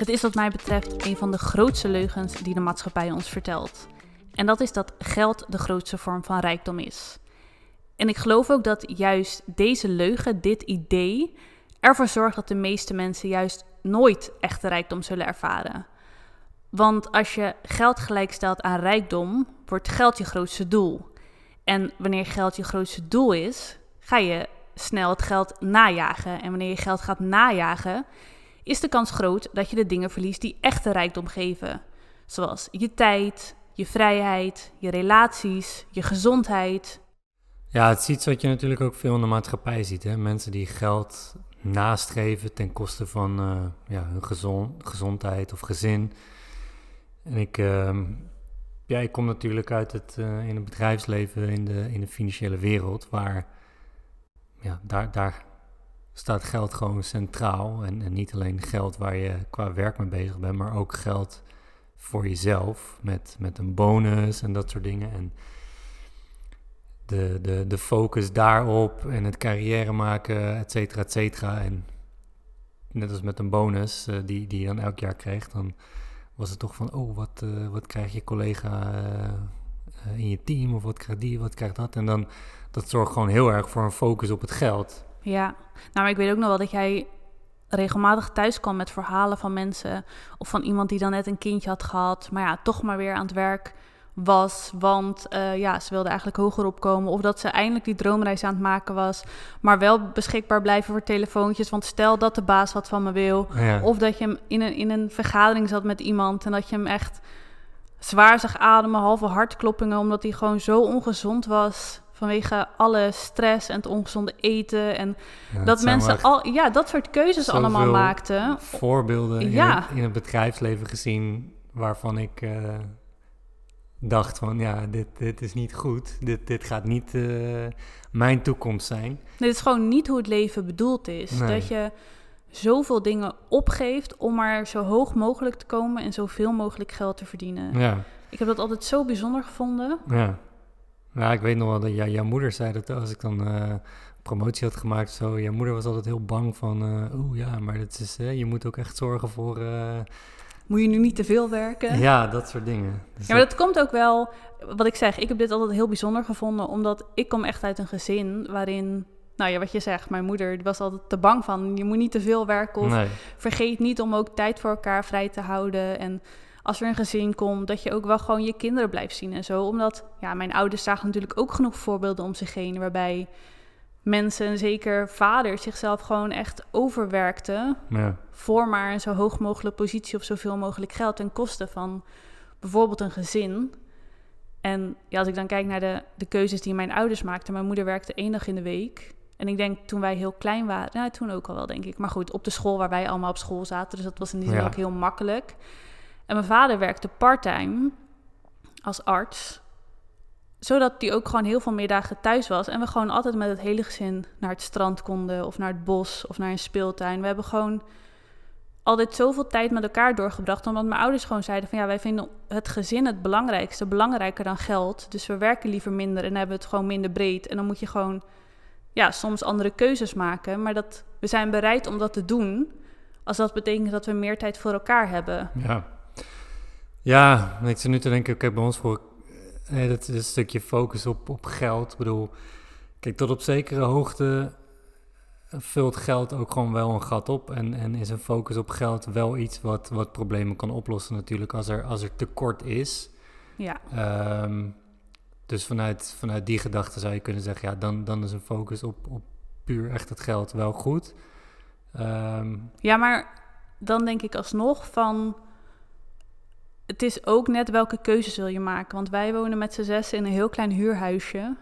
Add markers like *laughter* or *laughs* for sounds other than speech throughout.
Het is wat mij betreft een van de grootste leugens die de maatschappij ons vertelt. En dat is dat geld de grootste vorm van rijkdom is. En ik geloof ook dat juist deze leugen, dit idee, ervoor zorgt dat de meeste mensen juist nooit echte rijkdom zullen ervaren. Want als je geld gelijkstelt aan rijkdom, wordt geld je grootste doel. En wanneer geld je grootste doel is, ga je snel het geld najagen. En wanneer je geld gaat najagen, is de kans groot dat je de dingen verliest die echte rijkdom geven. Zoals je tijd, je vrijheid, je relaties, je gezondheid. Ja, het is iets wat je natuurlijk ook veel in de maatschappij ziet. Hè? Mensen die geld nastreven ten koste van uh, ja, hun gezond, gezondheid of gezin. En ik, uh, ja, ik kom natuurlijk uit het, uh, in het bedrijfsleven, in de, in de financiële wereld, waar ja, daar, daar staat geld gewoon centraal. En, en niet alleen geld waar je qua werk mee bezig bent, maar ook geld voor jezelf met, met een bonus en dat soort dingen. En de, de, de focus daarop en het carrière maken, et cetera, et cetera. En net als met een bonus uh, die, die je dan elk jaar kreeg, dan was het toch van, oh, wat, uh, wat krijgt je collega uh, in je team? Of wat krijgt die, wat krijgt dat? En dan, dat zorgt gewoon heel erg voor een focus op het geld. Ja, nou, maar ik weet ook nog wel dat jij regelmatig thuis kwam met verhalen van mensen of van iemand die dan net een kindje had gehad, maar ja, toch maar weer aan het werk was, want uh, ja, ze wilde eigenlijk hoger opkomen of dat ze eindelijk die droomreis aan het maken was, maar wel beschikbaar blijven voor telefoontjes, want stel dat de baas wat van me wil, Ja. of dat je hem in een, in een vergadering zat met iemand en dat je hem echt zwaar zag ademen, halve hartkloppingen, omdat hij gewoon zo ongezond was vanwege alle stress en het ongezonde eten. En Ja, dat mensen al, ja, dat soort keuzes allemaal maakten. voorbeelden in, Ja. het, in het bedrijfsleven gezien waarvan ik eh, dacht van ja, dit, dit is niet goed. Dit, dit gaat niet eh, mijn toekomst zijn. Dit is gewoon niet hoe het leven bedoeld is. Nee. Dat je zoveel dingen opgeeft om maar zo hoog mogelijk te komen en zoveel mogelijk geld te verdienen. Ja, Ik heb dat altijd zo bijzonder gevonden. ja. Ja, ik weet nog wel dat ja, jouw moeder zei dat als ik dan eh, promotie had gemaakt, zo, jouw moeder was altijd heel bang van, eh oeh ja, maar dat is, hè, je moet ook echt zorgen voor, eh, Moet je nu niet te veel werken? ja, dat soort dingen. Dus Ja, maar dat komt ook wel, wat ik zeg, ik heb dit altijd heel bijzonder gevonden, omdat ik kom echt uit een gezin waarin, nou ja, wat je zegt, mijn moeder die was altijd te bang van, je moet niet te veel werken of nee, vergeet niet om ook tijd voor elkaar vrij te houden. En als er een gezin komt, dat je ook wel gewoon je kinderen blijft zien en zo. Omdat, ja, mijn ouders zagen natuurlijk ook genoeg voorbeelden om zich heen, waarbij mensen, en zeker vaders, zichzelf gewoon echt overwerkten ja, voor maar een zo hoog mogelijk positie of zoveel mogelijk geld ten koste van bijvoorbeeld een gezin. En ja, als ik dan kijk naar de, de keuzes die mijn ouders maakten. Mijn moeder werkte één dag in de week. En ik denk toen wij heel klein waren, nou toen ook al wel denk ik. Maar goed, op de school waar wij allemaal op school zaten. Dus dat was in die zin Ja. ook heel makkelijk. En mijn vader werkte parttime als arts. Zodat hij ook gewoon heel veel middagen thuis was. En we gewoon altijd met het hele gezin naar het strand konden. Of naar het bos of naar een speeltuin. We hebben gewoon altijd zoveel tijd met elkaar doorgebracht. Omdat mijn ouders gewoon zeiden van ja, wij vinden het gezin het belangrijkste. Belangrijker dan geld. Dus we werken liever minder en hebben het gewoon minder breed. En dan moet je gewoon ja, soms andere keuzes maken. Maar dat, we zijn bereid om dat te doen. Als dat betekent dat we meer tijd voor elkaar hebben. ja. Ja, ik zit nu te denken, oké, bij ons voor eh, dat is een stukje focus op, op geld. Ik bedoel, kijk, tot op zekere hoogte vult geld ook gewoon wel een gat op. En, en is een focus op geld wel iets wat, wat problemen kan oplossen natuurlijk als er, als er tekort is. Ja, Ehm, dus vanuit, vanuit die gedachte zou je kunnen zeggen, ja, dan, dan is een focus op, op puur echt het geld wel goed. Ehm, ja maar dan denk ik alsnog van... Het is ook net welke keuzes wil je maken. Want wij wonen met z'n zes in een heel klein huurhuisje.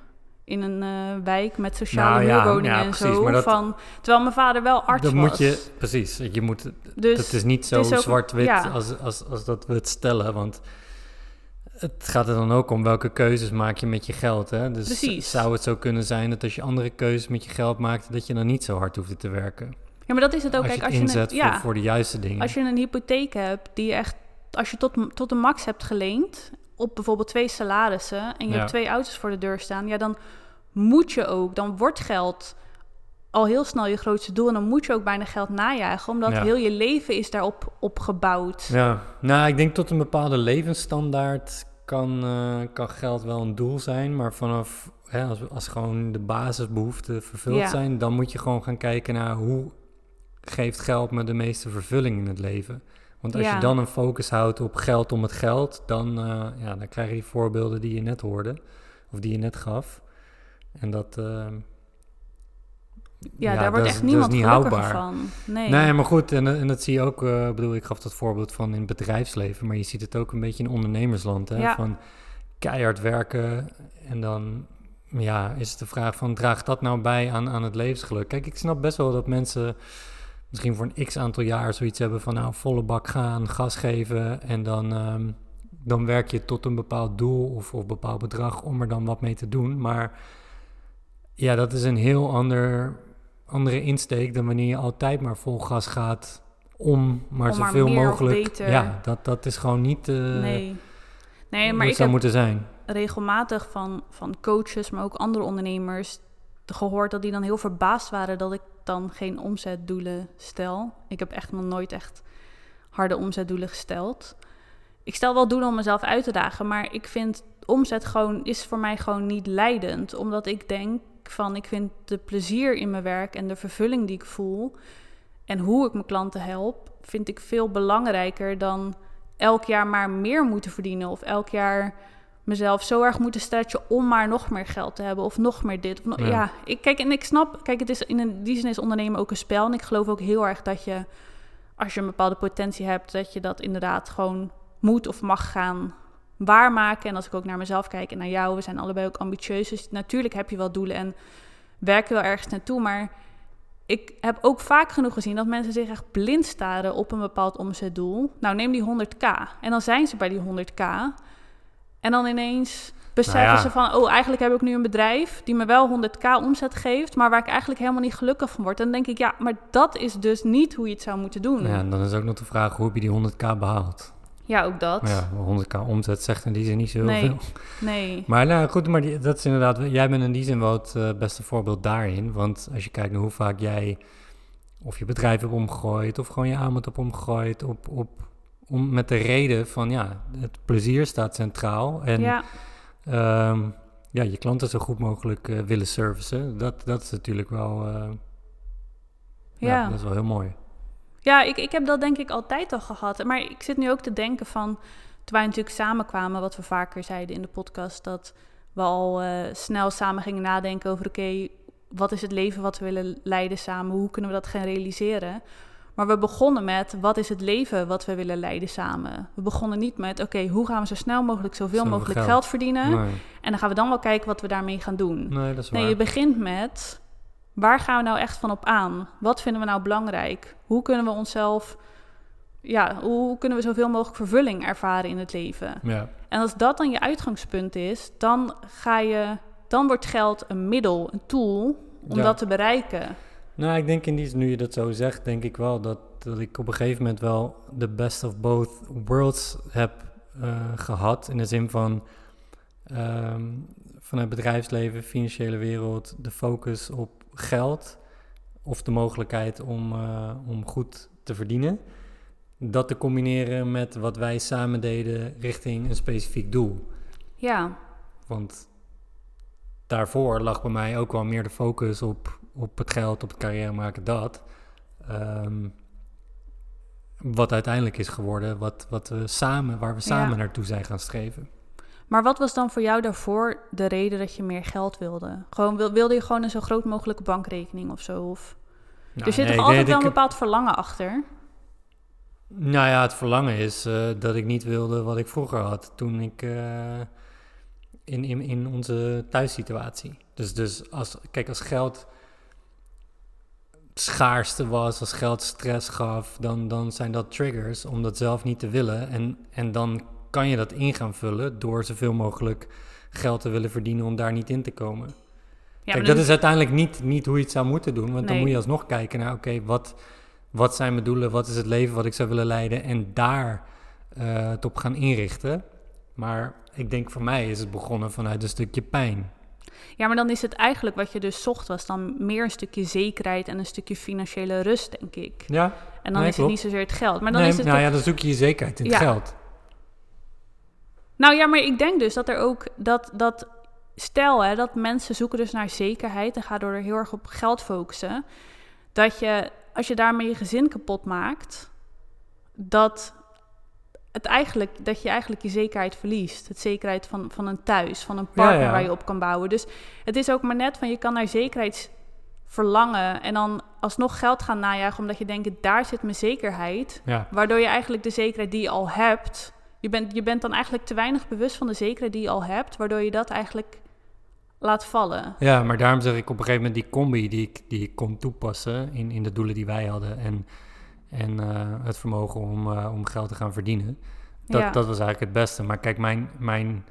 In een eh, wijk met sociale Nou huurwoningen ja, en precies, zo. dat- van, terwijl mijn vader wel arts dan was. moet je, precies, je moet, dus het is niet zo zwart-wit ja. als, als, als dat we het stellen, want het gaat er dan ook om welke keuzes maak je met je geld. Hè? Dus Precies. zou het zo kunnen zijn dat als je andere keuzes met je geld maakt, dat je dan niet zo hard hoeft te werken. Ja, maar dat is het ook. als je als je, inzet een, ja, voor, voor de juiste dingen. als je een hypotheek hebt die je echt... Als je tot, tot de max hebt geleend op bijvoorbeeld twee salarissen... en je Ja. hebt twee auto's voor de deur staan... ja, dan moet je ook, dan wordt geld al heel snel je grootste doel. En dan moet je ook bijna geld najagen, omdat Ja. heel je leven is daarop op gebouwd. Ja, nou, ik denk tot een bepaalde levensstandaard kan, eh, kan geld wel een doel zijn. Maar vanaf, hè, als, als gewoon de basisbehoeften vervuld Ja. zijn, dan moet je gewoon gaan kijken naar hoe geeft geld me de meeste vervulling in het leven. Want als Ja. je dan een focus houdt op geld om het geld, dan, eh, ja, dan krijg je die voorbeelden die je net hoorde, of die je net gaf. En dat, eh, Ja, daar wordt echt niemand niet houdbaar. van. Nee. Nee, maar goed, en, en dat zie je ook, ik bedoel, ik gaf dat voorbeeld van in het bedrijfsleven, maar je ziet het ook een beetje in ondernemersland, hè? Ja. van keihard werken en dan, ja, is het de vraag van, draagt dat nou bij aan, aan het levensgeluk? Kijk, ik snap best wel dat mensen misschien voor een x aantal jaar zoiets hebben van, nou, volle bak gaan, gas geven en dan, ehm, dan werk je tot een bepaald doel of, of een bepaald bedrag om er dan wat mee te doen, maar ja, dat is een heel ander andere insteek dan wanneer je altijd maar vol gas gaat om maar Om zoveel mogelijk. Ja, dat, dat is gewoon niet eh nee. Nee, maar het ik zou moeten zijn. regelmatig van, van coaches, maar ook andere ondernemers gehoord dat die dan heel verbaasd waren dat ik dan geen omzetdoelen stel. Ik heb echt nog nooit echt harde omzetdoelen gesteld. Ik stel wel doelen om mezelf uit te dagen, maar ik vind omzet gewoon is voor mij gewoon niet leidend, omdat ik denk van ik vind de plezier in mijn werk en de vervulling die ik voel en hoe ik mijn klanten help, vind ik veel belangrijker dan elk jaar maar meer moeten verdienen of elk jaar mezelf zo erg moeten stretchen om maar nog meer geld te hebben of nog meer dit. Of Ja. ja. ik kijk en ik snap, kijk, het is in een, die zin is ondernemen ook een spel en ik geloof ook heel erg dat je als je een bepaalde potentie hebt, dat je dat inderdaad gewoon moet of mag gaan waarmaken. En als ik ook naar mezelf kijk en naar jou, we zijn allebei ook ambitieus. Dus natuurlijk heb je wel doelen en werk je wel ergens naartoe. Maar ik heb ook vaak genoeg gezien dat mensen zich echt blind staren op een bepaald omzetdoel. Nou, neem die 100k. En dan zijn ze bij die 100k. En dan ineens beseffen Nou ja. ze van... oh, eigenlijk heb ik nu een bedrijf die me wel 100k omzet geeft... maar waar ik eigenlijk helemaal niet gelukkig van word. Dan denk ik, ja, maar dat is dus niet hoe je het zou moeten doen. Ja, Ja, en dan is ook nog de vraag, hoe heb je die 100k behaald? ook dat. Ja, 100k omzet zegt in die zin niet zo heel Nee. veel. Nee. Maar nou goed, maar die- dat is inderdaad, jij bent in die zin wel het eh, beste voorbeeld daarin. Want als je kijkt naar hoe vaak jij of je bedrijf hebt omgegooid of gewoon je aanbod hebt omgegooid op, op, om, met de reden van ja, het plezier staat centraal. En ja, Ehm, ja, je klanten zo goed mogelijk eh, willen servicen. Dat, dat is natuurlijk wel, eh, ja. ja. dat is wel heel mooi. Ja, ik, ik heb dat denk ik altijd al gehad. Maar ik zit nu ook te denken van... toen wij natuurlijk samenkwamen, wat we vaker zeiden in de podcast... dat we al eh, snel samen gingen nadenken over... oké, wat is het leven wat we willen leiden samen? Hoe kunnen we dat gaan realiseren? Maar we begonnen met, wat is het leven wat we willen leiden samen? We begonnen niet met, oké, hoe gaan we zo snel mogelijk... zoveel mogelijk geld. geld, verdienen? Nee, En dan gaan we dan wel kijken wat we daarmee gaan doen. nee, dat is waar. Nee, je begint met waar gaan we nou echt van op aan? Wat vinden we nou belangrijk? Hoe kunnen we onszelf, ja, hoe kunnen we zoveel mogelijk vervulling ervaren in het leven? Ja, En als dat dan je uitgangspunt is, dan ga je, dan wordt geld een middel, een tool om Ja. dat te bereiken. Nou, ik denk in die nu je dat zo zegt, denk ik wel dat, dat ik op een gegeven moment wel de best of both worlds heb eh, gehad. In de zin van ehm, vanuit bedrijfsleven, financiële wereld, de focus op geld of de mogelijkheid om, eh, om goed te verdienen. Dat te combineren met wat wij samen deden richting een specifiek doel. Ja, Want daarvoor lag bij mij ook wel meer de focus op, op het geld, op het carrière maken, dat. Ehm, wat uiteindelijk is geworden, wat, wat we samen, waar we samen Ja. naartoe zijn gaan streven. maar wat was dan voor jou daarvoor de reden dat je meer geld wilde? Gewoon, wil- wilde je gewoon een zo groot mogelijke bankrekening of zo? Of... Nou, er zit nee, toch altijd wel een bepaald verlangen achter? Nou ja, het verlangen is eh, dat ik niet wilde wat ik vroeger had toen ik eh, in, in, in onze thuissituatie. Dus, dus als, kijk, als geld schaarste was, als geld stress gaf, dan, dan zijn dat triggers om dat zelf niet te willen. En, en dan kan je dat in gaan vullen door zoveel mogelijk geld te willen verdienen om daar niet in te komen. Ja, Kijk, dat is uiteindelijk niet, niet hoe je het zou moeten doen. Want dan moet je alsnog kijken naar, oké, wat, wat zijn mijn doelen? Wat is het leven wat ik zou willen leiden? En daar eh, het op gaan inrichten. Maar ik denk voor mij is het begonnen vanuit een stukje pijn. Ja, maar dan is het eigenlijk wat je dus zocht, was dan meer een stukje zekerheid en een stukje financiële rust, denk ik. Ja, En dan Nee, is klopt. het niet zozeer het geld. Maar dan nee, is het nou ja, dan zoek je je zekerheid in het geld. Nou ja, maar ik denk dus dat er ook dat, dat stel hè, dat mensen zoeken dus naar zekerheid en gaan door er heel erg op geld focussen, dat je als je daarmee je gezin kapot maakt, dat het eigenlijk dat je eigenlijk je zekerheid verliest, het zekerheid van, van een thuis, van een partner ja. waar je op kan bouwen. Dus het is ook maar net van je kan naar zekerheid verlangen en dan alsnog geld gaan najagen omdat je denkt daar zit mijn zekerheid. Ja, Waardoor je eigenlijk de zekerheid die je al hebt. Je bent, je bent dan eigenlijk te weinig bewust van de zekerheid die je al hebt. Waardoor je dat eigenlijk laat vallen. ja, maar daarom zeg ik op een gegeven moment die combi die ik, die ik kon toepassen in, in de doelen die wij hadden en, en eh, het vermogen om, eh, om geld te gaan verdienen. Dat, Ja. dat was eigenlijk het beste. Maar kijk, mijn, mijn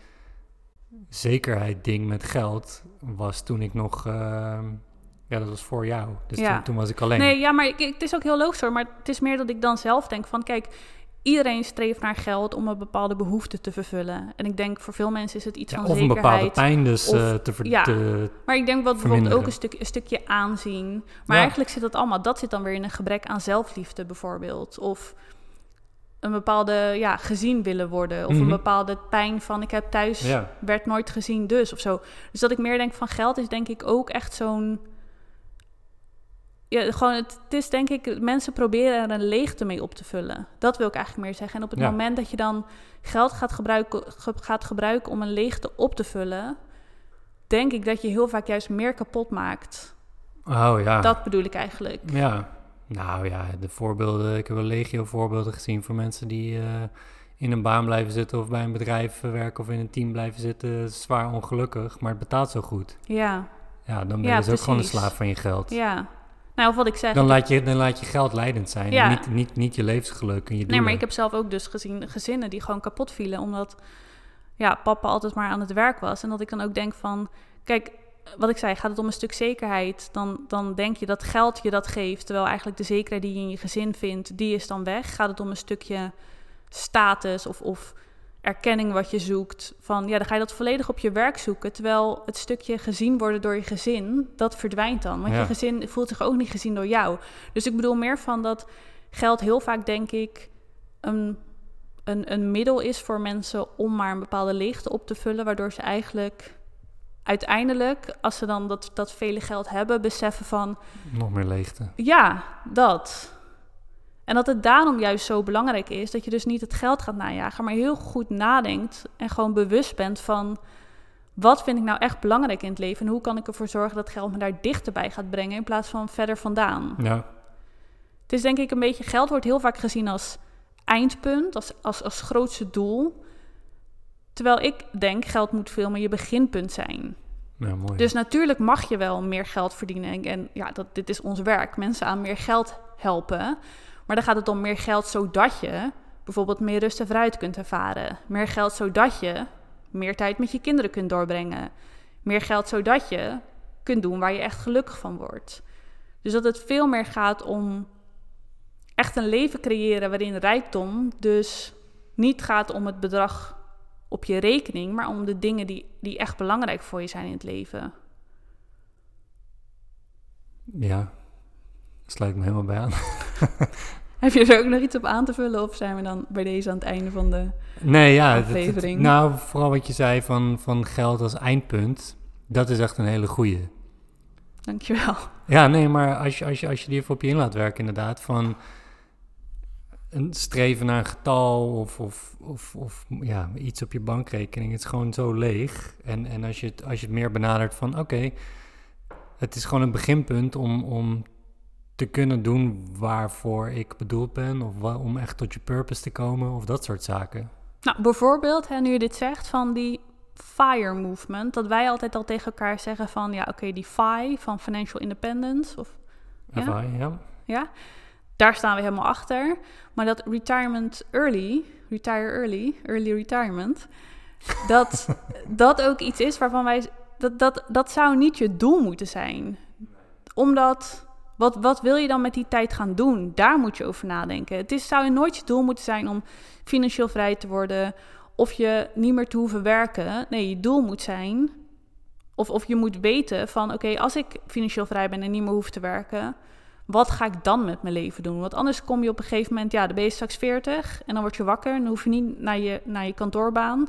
zekerheid ding met geld was toen ik nog, eh, ja, dat was voor jou. Dus Ja. toen, toen was ik alleen. Nee, ja, maar ik- het is ook heel logisch hoor. Maar het is meer dat ik dan zelf denk van... Kijk, iedereen streeft naar geld om een bepaalde behoefte te vervullen. En ik denk voor veel mensen is het iets Ja, van of een zekerheid. bepaalde pijn dus of- eh, te, ver, ja. te- Maar ik denk wat bijvoorbeeld ook een, stuk, een stukje aanzien. Maar Ja. eigenlijk zit dat allemaal, dat zit dan weer in een gebrek aan zelfliefde bijvoorbeeld. Of een bepaalde ja, gezien willen worden. Of Mhm. een bepaalde pijn van ik heb thuis, Ja. werd nooit gezien dus of zo. Dus dat ik meer denk van geld is denk ik ook echt zo'n... Ja, gewoon het, het is denk ik, mensen proberen er een leegte mee op te vullen. Dat wil ik eigenlijk meer zeggen. En op het Ja. moment dat je dan geld gaat gebruiken, ge- gaat gebruiken om een leegte op te vullen, denk ik dat je heel vaak juist meer kapot maakt. Oh ja. Dat bedoel ik eigenlijk. Ja, nou ja, de voorbeelden, ik heb wel legio voorbeelden gezien voor mensen die eh, in een baan blijven zitten of bij een bedrijf werken of in een team blijven zitten, zwaar ongelukkig, maar het betaalt zo goed. Ja, Ja, dan ben Ja, je dus ook gewoon een slaaf van je geld. ja. Nou, of wat ik zeg. Dan laat, je, dan laat je geld leidend zijn, Ja. en niet, niet, niet je levensgeluk en je nee, maar ik heb zelf ook dus gezien gezinnen die gewoon kapot vielen. Omdat ja, papa altijd maar aan het werk was. En dat ik dan ook denk van... Kijk, wat ik zei, gaat het om een stuk zekerheid... dan, dan denk je dat geld je dat geeft... terwijl eigenlijk de zekerheid die je in je gezin vindt... die is dan weg. Gaat het om een stukje status of, of erkenning wat je zoekt... van ja, dan ga je dat volledig op je werk zoeken... terwijl het stukje gezien worden door je gezin... dat verdwijnt dan. Want Ja. je gezin voelt zich ook niet gezien door jou. Dus ik bedoel meer van dat geld heel vaak, denk ik... een, een, een middel is voor mensen om maar een bepaalde leegte op te vullen... waardoor ze eigenlijk uiteindelijk, als ze dan dat, dat vele geld hebben... beseffen van Nog meer leegte. ja, dat. En dat het daarom juist zo belangrijk is dat je dus niet het geld gaat najagen, maar heel goed nadenkt en gewoon bewust bent van wat vind ik nou echt belangrijk in het leven en hoe kan ik ervoor zorgen dat geld me daar dichterbij gaat brengen in plaats van verder vandaan. Ja, Het is denk ik een beetje, geld wordt heel vaak gezien als eindpunt, als, als, als grootste doel. Terwijl ik denk, geld moet veel meer je beginpunt zijn. ja mooi. Dus natuurlijk mag je wel meer geld verdienen. En, en ja, dat, dit is ons werk. Mensen aan meer geld helpen. Maar dan gaat het om meer geld zodat je bijvoorbeeld meer rust en vrijheid kunt ervaren. Meer geld zodat je meer tijd met je kinderen kunt doorbrengen. Meer geld zodat je kunt doen waar je echt gelukkig van wordt. Dus dat het veel meer gaat om echt een leven creëren waarin rijkdom dus niet gaat om het bedrag op je rekening, maar om de dingen die, die echt belangrijk voor je zijn in het leven. Ja, sluit me helemaal bij aan. *laughs* Heb je er ook nog iets op aan te vullen of zijn we dan bij deze aan het einde van de... Nee, ja. het- aflevering. nou, vooral wat je zei van, van geld als eindpunt, dat is echt een hele goeie. Dankjewel. Ja, nee, maar als je, als je, als je die even op je in laat werken, inderdaad, van een streven naar een getal of, of, of, of ja, iets op je bankrekening, het is gewoon zo leeg. En, en als, je het, als je het meer benadert van, oké, het is gewoon een beginpunt om, om te kunnen doen waarvoor ik bedoeld ben, of wa- om echt tot je purpose te komen, of dat soort zaken. Nou, bijvoorbeeld, hè, nu je dit zegt, van die FIRE movement, dat wij altijd al tegen elkaar zeggen van, ja, oké, die FI van Financial Independence, of Ja? FI, ja. ja, daar staan we helemaal achter. Maar dat retirement early, retire early, early retirement, dat *laughs* dat ook iets is waarvan wij, dat, dat, dat zou niet je doel moeten zijn. Omdat, wat, wat wil je dan met die tijd gaan doen? Daar moet je over nadenken. Het is, zou nooit je doel moeten zijn om financieel vrij te worden of je niet meer te hoeven werken. Nee, je doel moet zijn Of, of je moet weten van, oké, als ik financieel vrij ben en niet meer hoef te werken, wat ga ik dan met mijn leven doen? Want anders kom je op een gegeven moment, ja, dan ben je straks 40 en dan word je wakker en dan hoef je niet naar je, naar je kantoorbaan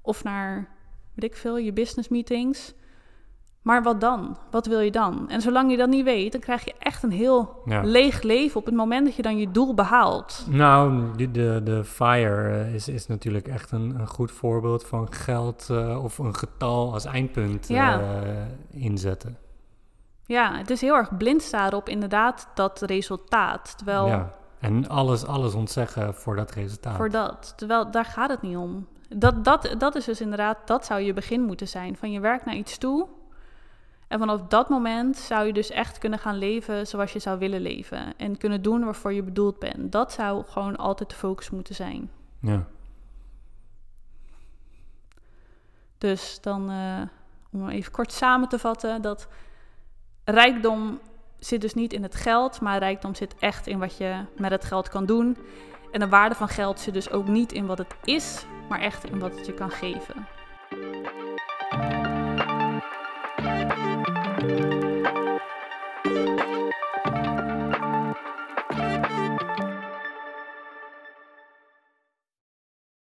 of naar, weet ik veel, je business meetings. Maar wat dan? Wat wil je dan? En zolang je dat niet weet, dan krijg je echt een heel Ja. leeg leven op het moment dat je dan je doel behaalt. Nou, de, de, de FIRE eh, is, is natuurlijk echt een, een goed voorbeeld van geld eh, of een getal als eindpunt Ja. eh, inzetten. Ja, het is heel erg blind staren op inderdaad dat resultaat. Terwijl Ja. En alles, alles ontzeggen voor dat resultaat. voor dat. Terwijl daar gaat het niet om. Dat, dat, dat is dus inderdaad, dat zou je begin moeten zijn. Van je werkt naar iets toe. En vanaf dat moment zou je dus echt kunnen gaan leven zoals je zou willen leven. En kunnen doen waarvoor je bedoeld bent. Dat zou gewoon altijd de focus moeten zijn. Ja. Dus dan, eh, om even kort samen te vatten, dat rijkdom zit dus niet in het geld, maar rijkdom zit echt in wat je met het geld kan doen. En de waarde van geld zit dus ook niet in wat het is, maar echt in wat het je kan geven.